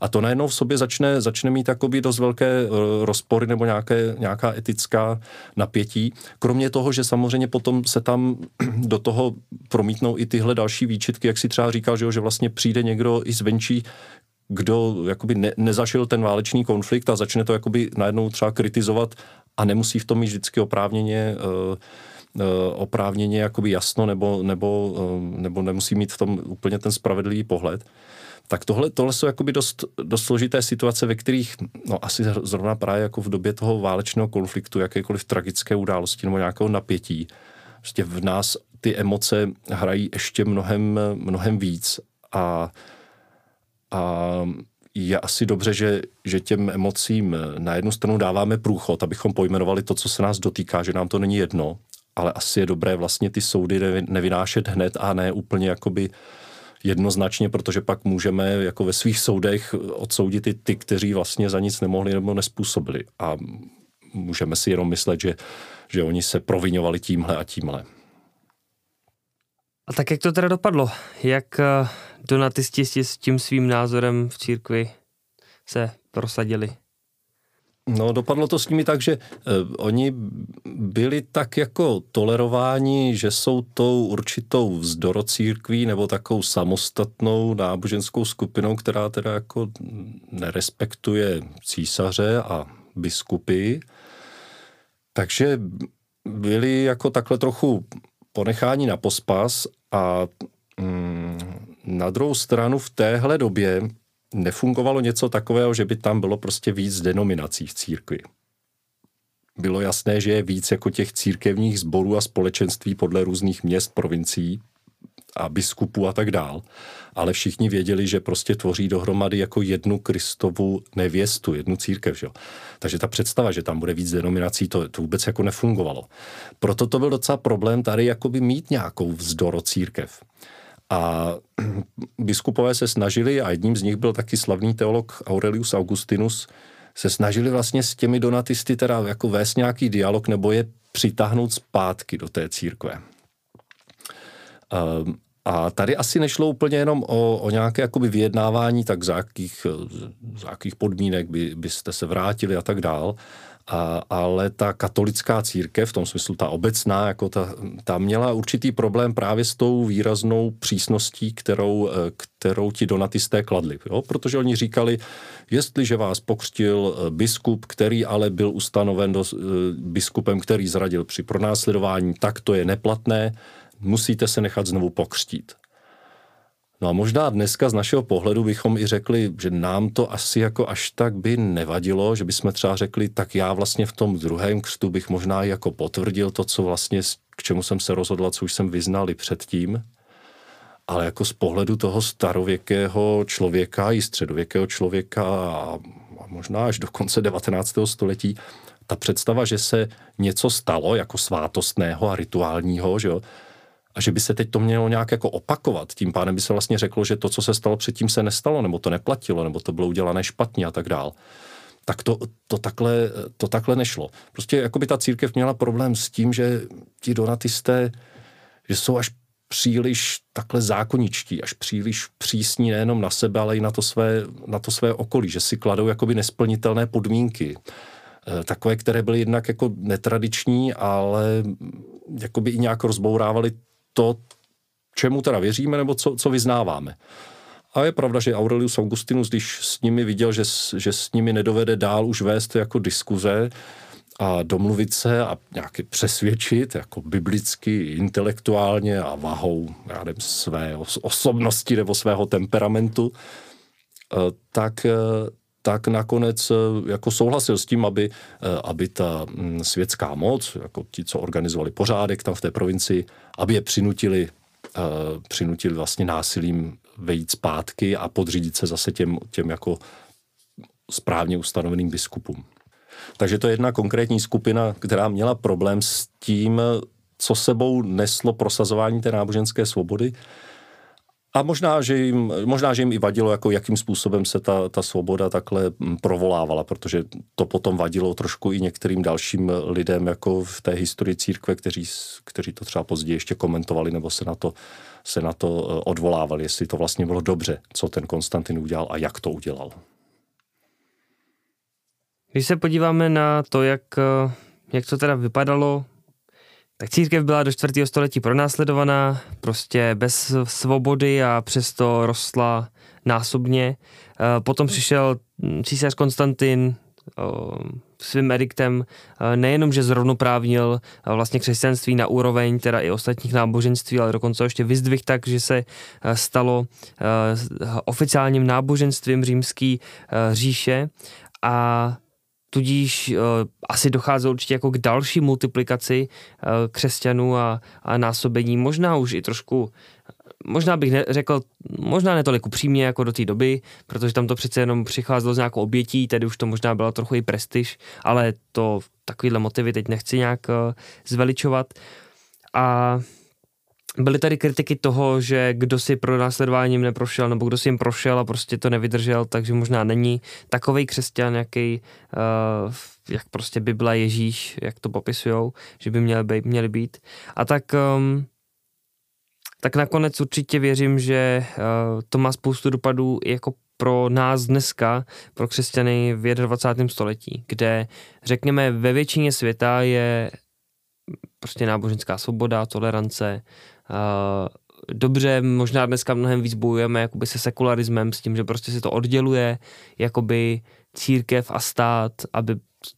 A to najednou v sobě začne, začne mít jakoby dost velké eh, rozpory nebo nějaké, nějaká etická napětí. Kromě toho, že samozřejmě potom se tam do toho promítnou i tyhle další výčitky, jak si třeba říkal, že, jo, že vlastně přijde někdo i zvenčí, kdo jakoby ne, nezažil ten válečný konflikt a začne to jakoby najednou třeba kritizovat a nemusí v tom mít vždycky oprávněně uh, oprávněně jakoby jasno nebo, nebo, nebo nemusí mít v tom úplně ten spravedlivý pohled. Tak tohle, tohle jsou jakoby dost, dost složité situace, ve kterých, no asi zrovna právě jako v době toho válečného konfliktu, jakékoliv tragické události nebo nějakého napětí, prostě v nás ty emoce hrají ještě mnohem, mnohem víc a, a je asi dobře, že, že těm emocím na jednu stranu dáváme průchod, abychom pojmenovali to, co se nás dotýká, že nám to není jedno, ale asi je dobré vlastně ty soudy nevynášet hned a ne úplně jakoby jednoznačně, protože pak můžeme jako ve svých soudech odsoudit i ty, kteří vlastně za nic nemohli nebo nespůsobili. A můžeme si jenom myslet, že, že oni se provinovali tímhle a tímhle. A tak jak to teda dopadlo? Jak eh, donatisti s tím svým názorem v církvi se prosadili? No, dopadlo to s nimi tak, že eh, oni byli tak jako tolerováni, že jsou tou určitou vzdorocírkví nebo takovou samostatnou náboženskou skupinou, která teda jako nerespektuje císaře a biskupy. Takže byli jako takhle trochu ponechání na pospas a mm, na druhou stranu v téhle době nefungovalo něco takového, že by tam bylo prostě víc denominací v církvi. Bylo jasné, že je víc jako těch církevních sborů a společenství podle různých měst, provincií a biskupů a tak dál. Ale všichni věděli, že prostě tvoří dohromady jako jednu Kristovu nevěstu, jednu církev. Že? Takže ta představa, že tam bude víc denominací, to, to vůbec jako nefungovalo. Proto to byl docela problém tady jakoby mít nějakou vzdoro církev. A biskupové se snažili, a jedním z nich byl taky slavný teolog Aurelius Augustinus, se snažili vlastně s těmi donatisty teda jako vést nějaký dialog nebo je přitáhnout zpátky do té církve. Um, a tady asi nešlo úplně jenom o, o nějaké jakoby vyjednávání, tak za jakých, za jakých podmínek by, byste se vrátili a tak dál, a, ale ta katolická církev, v tom smyslu ta obecná, jako ta, ta měla určitý problém právě s tou výraznou přísností, kterou, kterou ti donatisté kladli. Jo? Protože oni říkali, jestliže vás pokřtil eh, biskup, který ale byl ustanoven do, eh, biskupem, který zradil při pronásledování, tak to je neplatné, musíte se nechat znovu pokřtít. No a možná dneska z našeho pohledu bychom i řekli, že nám to asi jako až tak by nevadilo, že bychom třeba řekli, tak já vlastně v tom druhém křtu bych možná jako potvrdil to, co vlastně, k čemu jsem se rozhodl, co už jsem vyznal i předtím. Ale jako z pohledu toho starověkého člověka i středověkého člověka a možná až do konce 19. století, ta představa, že se něco stalo jako svátostného a rituálního, že jo, a že by se teď to mělo nějak jako opakovat. Tím pádem by se vlastně řeklo, že to, co se stalo předtím, se nestalo, nebo to neplatilo, nebo to bylo udělané špatně a tak dál. Tak to, to, takhle, to takhle nešlo. Prostě jako by ta církev měla problém s tím, že ti donatisté, že jsou až příliš takhle zákoničtí, až příliš přísní nejenom na sebe, ale i na to své, na to své okolí, že si kladou jakoby nesplnitelné podmínky. E, takové, které byly jednak jako netradiční, ale jakoby i nějak rozbourávali to, čemu teda věříme, nebo co, co vyznáváme. A je pravda, že Aurelius Augustinus, když s nimi viděl, že, že s nimi nedovede dál už vést jako diskuze a domluvit se a nějaký přesvědčit, jako biblicky, intelektuálně a vahou, já nevím, své osobnosti nebo svého temperamentu, eh, tak eh, tak nakonec eh, jako souhlasil s tím, aby, aby ta mm, světská moc, jako ti, co organizovali pořádek tam v té provincii, aby je přinutili, eh, přinutili vlastně násilím vejít zpátky a podřídit se zase těm, těm jako správně ustanoveným biskupům. Takže to je jedna konkrétní skupina, která měla problém s tím, co sebou neslo prosazování té náboženské svobody a možná, že jim, možná, že jim i vadilo, jako jakým způsobem se ta, ta svoboda takhle mm, provolávala, protože to potom vadilo trošku i některým dalším lidem, jako v té historii církve, kteří, kteří to třeba později ještě komentovali nebo se na to, se na to eh, odvolávali, jestli to vlastně bylo dobře, co ten Konstantin udělal a jak to udělal. Když se podíváme na to, jak, eh, jak to teda vypadalo tak církev byla do čtvrtého století pronásledovaná, prostě bez svobody a přesto rostla násobně. Eh, potom přišel císař Konstantin eh, svým ediktem eh, nejenom, že zrovnoprávnil vlastně křesťanství na úroveň teda i ostatních náboženství, ale dokonce ještě vyzdvih tak, že se stalo oficiálním náboženstvím římský říše a tudíž uh, asi dochází určitě jako k další multiplikaci uh, křesťanů a, a násobení, možná už i trošku, možná bych ne, řekl, možná netolik upřímně jako do té doby, protože tam to přece jenom přicházelo z nějakou obětí, tedy už to možná byla trochu i prestiž, ale to takovýhle motivy teď nechci nějak uh, zveličovat. a byly tady kritiky toho, že kdo si pro následováním neprošel, nebo kdo si jim prošel a prostě to nevydržel, takže možná není takový křesťan, jaký, uh, jak prostě Bible Ježíš, jak to popisujou, že by měli být. Měli být. A tak um, tak nakonec určitě věřím, že uh, to má spoustu dopadů jako pro nás dneska, pro křesťany v 21. století, kde řekněme ve většině světa je prostě náboženská svoboda, tolerance, dobře, možná dneska mnohem víc bojujeme jakoby se sekularismem, s tím, že prostě se to odděluje, jakoby církev a stát, aby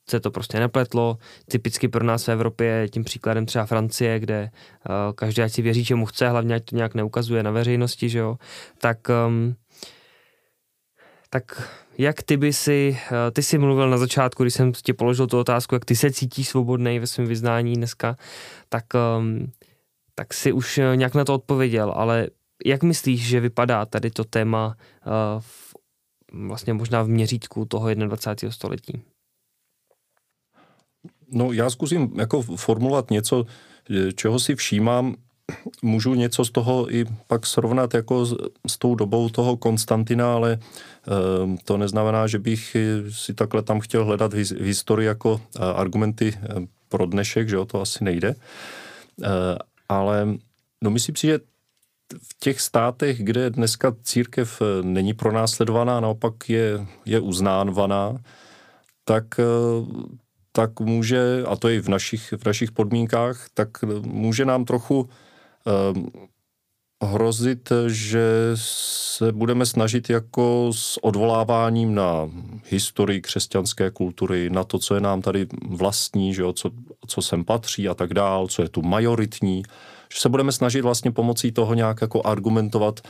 se to prostě nepletlo. Typicky pro nás v Evropě je tím příkladem třeba Francie, kde uh, každý ať si věří, čemu chce, hlavně ať to nějak neukazuje na veřejnosti, že jo. Tak, um, tak jak ty by si, uh, ty jsi mluvil na začátku, když jsem ti položil tu otázku, jak ty se cítíš svobodný ve svém vyznání dneska, tak, um, tak si už uh, nějak na to odpověděl, ale jak myslíš, že vypadá tady to téma uh, v, vlastně možná v měřítku toho 21. století? No já zkusím jako formulovat něco, čeho si všímám, můžu něco z toho i pak srovnat jako s, s tou dobou toho Konstantina, ale e, to neznamená, že bych si takhle tam chtěl hledat v, v historii jako e, argumenty pro dnešek, že o to asi nejde. E, ale no myslím si, že v těch státech, kde dneska církev není pronásledovaná, naopak je, je uznávaná, tak tak může, a to i v našich, v našich podmínkách, tak může nám trochu um, hrozit, že se budeme snažit jako s odvoláváním na historii křesťanské kultury, na to, co je nám tady vlastní, že jo, co, co sem patří a tak dál, co je tu majoritní, že se budeme snažit vlastně pomocí toho nějak jako argumentovat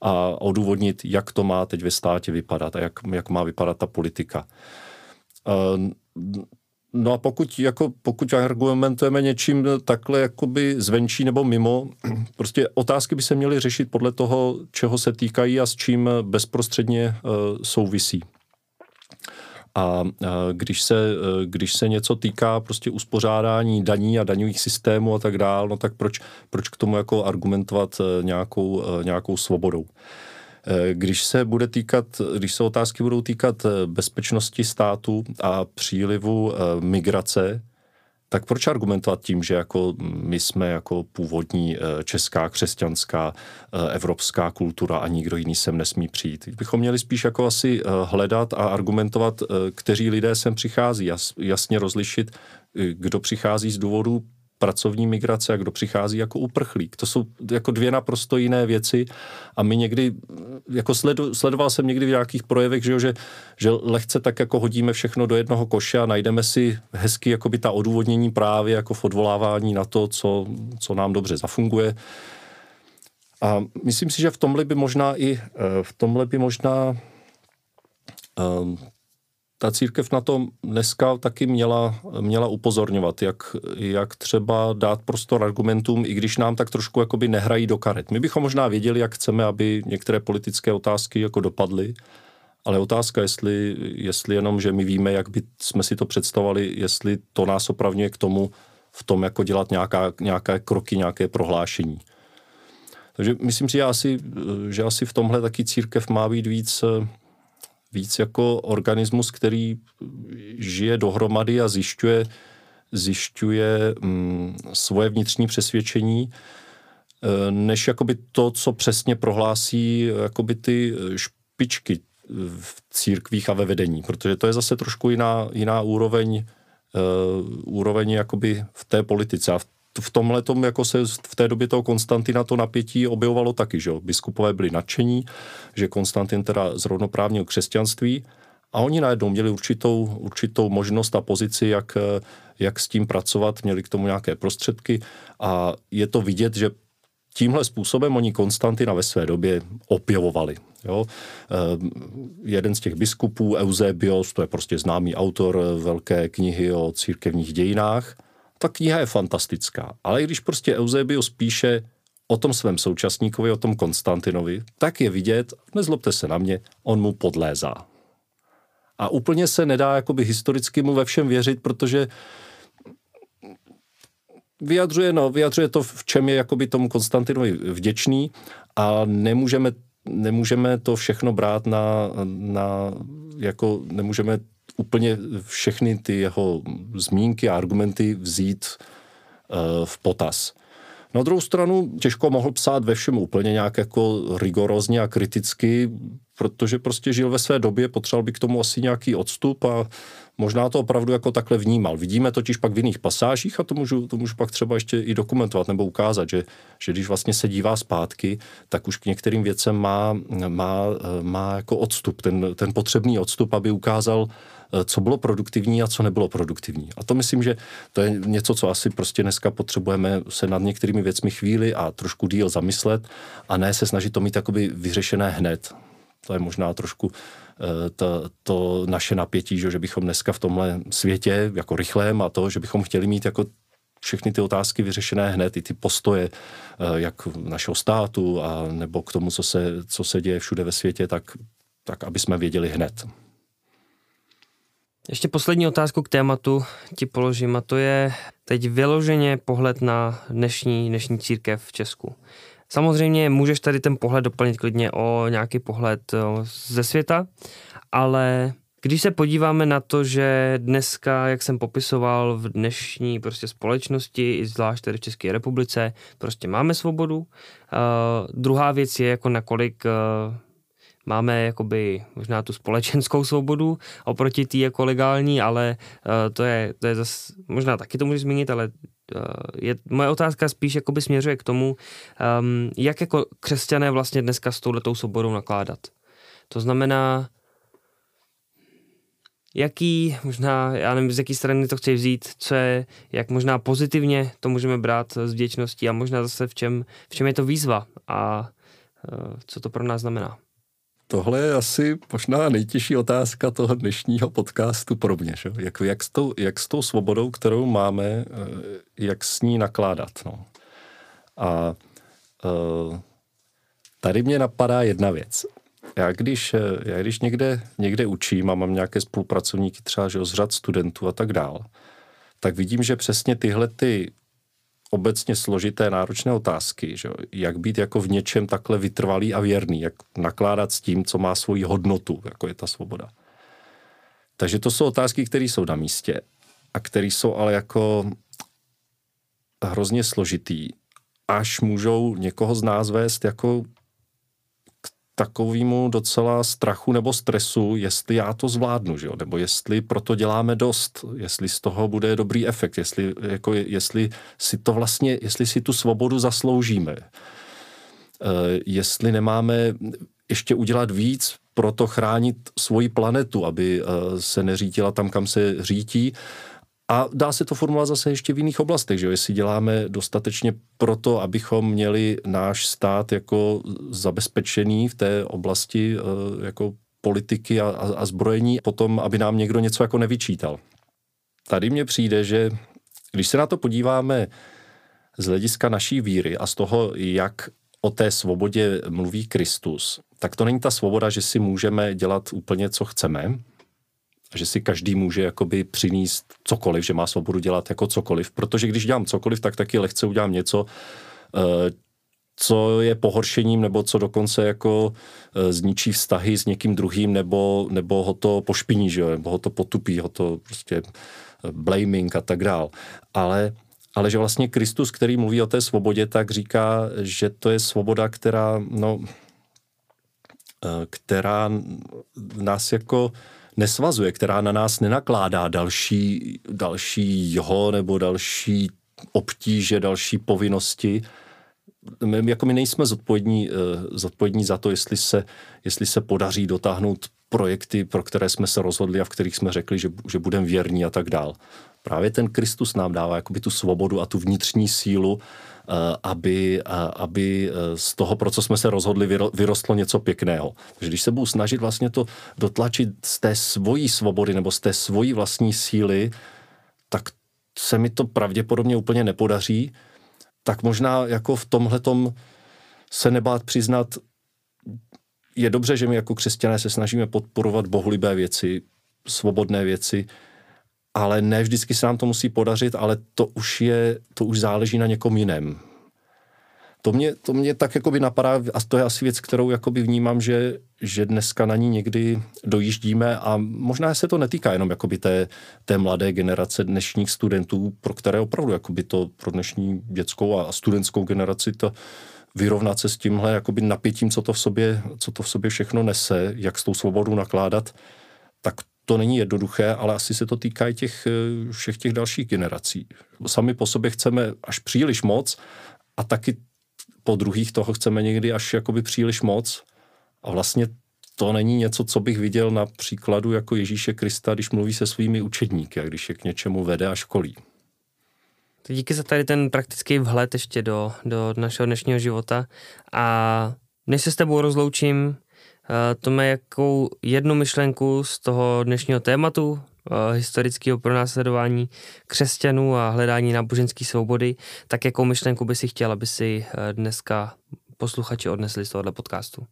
a odůvodnit, jak to má teď ve státě vypadat a jak, jak má vypadat ta politika. Uh, No a pokud, jako, pokud argumentujeme něčím takhle jakoby zvenčí nebo mimo, prostě otázky by se měly řešit podle toho, čeho se týkají a s čím bezprostředně uh, souvisí. A když se, e, když se něco týká prostě uspořádání daní a daňových systémů a tak dále, no tak proč, proč k tomu jako argumentovat nějakou, nějakou svobodou? Eh, když se bude týkat, když se otázky budou týkat eh, bezpečnosti státu a přílivu eh, migrace, tak proč argumentovat tím, že jako my jsme jako původní česká, křesťanská, evropská kultura a nikdo jiný sem nesmí přijít? Bychom měli spíš jako asi hledat a argumentovat, kteří lidé sem přichází, jasně rozlišit, kdo přichází z důvodu pracovní migrace a kdo přichází jako uprchlík. To jsou jako dvě naprosto jiné věci a my někdy, jako sledu, sledoval jsem někdy v nějakých projevech, že, jo, že, že lehce tak jako hodíme všechno do jednoho koše a najdeme si hezky jako by ta odůvodnění právě jako v odvolávání na to, co, co nám dobře zafunguje. A myslím si, že v tomhle by možná i eh, v tomhle by možná um, ta církev na to dneska taky měla, měla upozorňovat, jak, jak třeba dát prostor argumentům, i když nám tak trošku jakoby nehrají do karet. My bychom možná věděli, jak chceme, aby některé politické otázky jako dopadly, ale otázka, jestli, jestli jenom, že my víme, jak by jsme si to představovali, jestli to nás opravňuje k tomu, v tom jako dělat nějaká, nějaké kroky, nějaké prohlášení. Takže myslím si, že asi, že asi v tomhle taky církev má být víc víc jako organismus, který žije dohromady a zjišťuje, zjišťuje mm, svoje vnitřní přesvědčení, e, než jakoby to, co přesně prohlásí jakoby ty špičky v církvích a ve vedení, protože to je zase trošku jiná, jiná úroveň, uh, úroveň jakoby v té politice. A v v tomhle tom jako se v té době toho Konstantina to napětí objevovalo taky, že jo. Biskupové byli nadšení, že Konstantin teda zrovnoprávnil křesťanství a oni najednou měli určitou, určitou možnost a pozici, jak, jak s tím pracovat, měli k tomu nějaké prostředky a je to vidět, že tímhle způsobem oni Konstantina ve své době opěvovali. Jo? E, jeden z těch biskupů, Eusebios, to je prostě známý autor velké knihy o církevních dějinách, ta kniha je fantastická, ale když prostě Eusebius píše o tom svém současníkovi, o tom Konstantinovi, tak je vidět, nezlobte se na mě, on mu podlézá. A úplně se nedá jakoby historicky mu ve všem věřit, protože vyjadřuje, no, vyjadřuje to, v čem je jakoby tomu Konstantinovi vděčný a nemůžeme, nemůžeme to všechno brát na, na jako nemůžeme úplně všechny ty jeho zmínky a argumenty vzít uh, v potaz. Na druhou stranu těžko mohl psát ve všem úplně nějak jako rigorozně a kriticky, protože prostě žil ve své době, potřeboval by k tomu asi nějaký odstup a možná to opravdu jako takhle vnímal. Vidíme totiž pak v jiných pasážích a to můžu, to můžu pak třeba ještě i dokumentovat nebo ukázat, že, že když vlastně se dívá zpátky, tak už k některým věcem má, má, má jako odstup, ten, ten potřebný odstup, aby ukázal, co bylo produktivní a co nebylo produktivní. A to myslím, že to je něco, co asi prostě dneska potřebujeme se nad některými věcmi chvíli a trošku díl zamyslet a ne se snažit to mít jakoby vyřešené hned. To je možná trošku eh, to, to naše napětí, že, že bychom dneska v tomhle světě jako rychlém a to, že bychom chtěli mít jako všechny ty otázky vyřešené hned, i ty postoje, eh, jak našeho státu a nebo k tomu, co se, co se děje všude ve světě, tak, tak aby jsme věděli hned. Ještě poslední otázku k tématu ti položím a to je teď vyloženě pohled na dnešní, dnešní církev v Česku. Samozřejmě můžeš tady ten pohled doplnit klidně o nějaký pohled ze světa, ale když se podíváme na to, že dneska, jak jsem popisoval, v dnešní prostě společnosti, i zvlášť tady v České republice, prostě máme svobodu. Uh, druhá věc je, jako nakolik uh, máme jakoby možná tu společenskou svobodu oproti té jako legální, ale uh, to je, to je zase, možná taky to můžu zmínit, ale uh, je, moje otázka spíš jakoby směřuje k tomu, um, jak jako křesťané vlastně dneska s touhletou svobodou nakládat. To znamená, jaký, možná, já nevím, z jaký strany to chci vzít, co je, jak možná pozitivně to můžeme brát s vděčností a možná zase v čem, v čem je to výzva a uh, co to pro nás znamená. Tohle je asi možná nejtěžší otázka toho dnešního podcastu pro mě. Že? Jak, jak, s tou, jak s tou svobodou, kterou máme, eh, jak s ní nakládat. No. A uh, tady mě napadá jedna věc. Já když, eh, já když někde, někde učím a mám nějaké spolupracovníky třeba že z řad studentů a tak dál, tak vidím, že přesně tyhle ty obecně složité, náročné otázky, že? jak být jako v něčem takhle vytrvalý a věrný, jak nakládat s tím, co má svoji hodnotu, jako je ta svoboda. Takže to jsou otázky, které jsou na místě a které jsou ale jako hrozně složitý, až můžou někoho z nás vést jako takovému docela strachu nebo stresu, jestli já to zvládnu, že jo? nebo jestli proto děláme dost, jestli z toho bude dobrý efekt, jestli, jako, jestli si to vlastně, jestli si tu svobodu zasloužíme, e, jestli nemáme ještě udělat víc pro to chránit svoji planetu, aby e, se neřítila tam, kam se řítí, a dá se to formulovat zase ještě v jiných oblastech, že jestli děláme dostatečně proto, abychom měli náš stát jako zabezpečený v té oblasti eh, jako politiky a, a, a zbrojení, potom, aby nám někdo něco jako nevyčítal. Tady mně přijde, že když se na to podíváme z hlediska naší víry a z toho, jak o té svobodě mluví Kristus, tak to není ta svoboda, že si můžeme dělat úplně, co chceme, že si každý může jakoby přinést cokoliv, že má svobodu dělat jako cokoliv, protože když dělám cokoliv, tak taky lehce udělám něco, eh, co je pohoršením, nebo co dokonce jako eh, zničí vztahy s někým druhým, nebo, nebo ho to pošpiní, že jo? nebo ho to potupí, ho to prostě eh, blaming a tak dál. Ale ale že vlastně Kristus, který mluví o té svobodě, tak říká, že to je svoboda, která, no, která nás jako nesvazuje, která na nás nenakládá další, další jeho nebo další obtíže, další povinnosti. My, jako my nejsme zodpovědní, eh, zodpovědní za to, jestli se, jestli se podaří dotáhnout projekty, pro které jsme se rozhodli a v kterých jsme řekli, že, že budeme věrní a tak dál. Právě ten Kristus nám dává jakoby tu svobodu a tu vnitřní sílu, aby, aby eh, z toho, pro co jsme se rozhodli, vyrostlo něco pěkného. Takže když se budu snažit vlastně to dotlačit z té svojí svobody nebo z té svojí vlastní síly, tak se mi to pravděpodobně úplně nepodaří, tak možná jako v tomhletom se nebát přiznat, je dobře, že my jako křesťané se snažíme podporovat bohulibé věci, svobodné věci, ale ne vždycky se nám to musí podařit, ale to už je, to už záleží na někom jiném. To mě, to mě tak jakoby napadá a to je asi věc, kterou jakoby vnímám, že, že dneska na ní někdy dojíždíme a možná se to netýká jenom jakoby té, té mladé generace dnešních studentů, pro které opravdu jakoby to pro dnešní dětskou a studentskou generaci to vyrovnat se s tímhle jakoby napětím, co to v sobě, co to v sobě všechno nese, jak s tou svobodou nakládat, tak to není jednoduché, ale asi se to týká i těch, eh, všech těch dalších generací. Sami po sobě chceme až příliš moc a taky po druhých toho chceme někdy až jakoby příliš moc a vlastně to není něco, co bych viděl na příkladu jako Ježíše Krista, když mluví se svými učedníky a když je k něčemu vede a školí. Díky za tady ten praktický vhled ještě do, do našeho dnešního života a než se s tebou rozloučím, to má jakou jednu myšlenku z toho dnešního tématu, eh, historického pronásledování křesťanů a hledání náboženské svobody, tak jakou myšlenku by si chtěla, aby si eh, dneska posluchači odnesli z tohohle podcastu?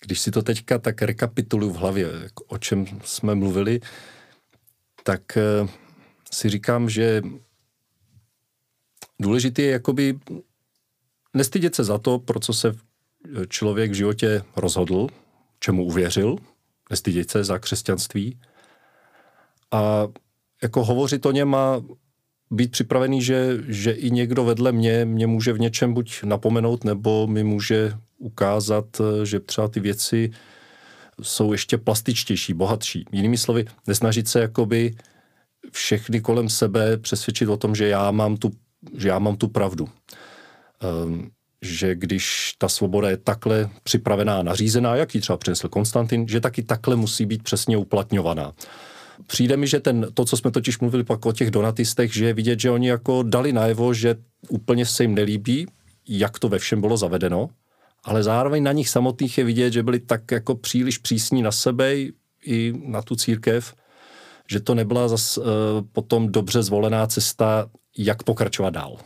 Když si to teďka tak rekapituluju v hlavě, o čem jsme mluvili, tak si říkám, že důležité je jakoby nestydět se za to, pro co se člověk v životě rozhodl, čemu uvěřil, nestydět se za křesťanství a jako hovořit o něm a být připravený, že, že i někdo vedle mě mě může v něčem buď napomenout, nebo mi může ukázat, že třeba ty věci jsou ještě plastičtější, bohatší. Jinými slovy, nesnažit se jakoby všechny kolem sebe přesvědčit o tom, že já mám tu že já mám tu pravdu. Um, že když ta svoboda je takhle připravená, nařízená, jak ji třeba přinesl Konstantin, že taky takhle musí být přesně uplatňovaná. Přijde mi, že ten, to, co jsme totiž mluvili pak o těch donatistech, že je vidět, že oni jako dali najevo, že úplně se jim nelíbí, jak to ve všem bylo zavedeno, ale zároveň na nich samotných je vidět, že byli tak jako příliš přísní na sebe i na tu církev, že to nebyla zas uh, potom dobře zvolená cesta, jak pokračovat dál.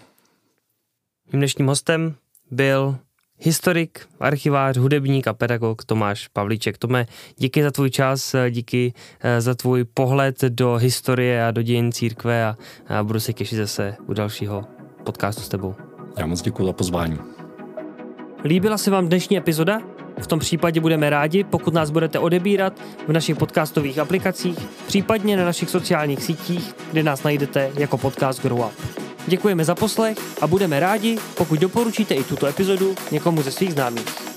Mým dnešním hostem byl historik, archivář, hudebník a pedagog Tomáš Pavlíček. Tome, díky za tvůj čas, díky uh, za tvůj pohled do historie a do dějin církve a, a budu se těšit zase u dalšího podcastu s tebou. Já moc děkuji za pozvání. Líbila se vám dnešní epizoda? V tom případě budeme rádi, pokud nás budete odebírat v našich podcastových aplikacích, případně na našich sociálních sítích, kde nás najdete jako podcast Grow Up. Děkujeme za poslech a budeme rádi, pokud doporučíte i tuto epizodu někomu ze svých známých.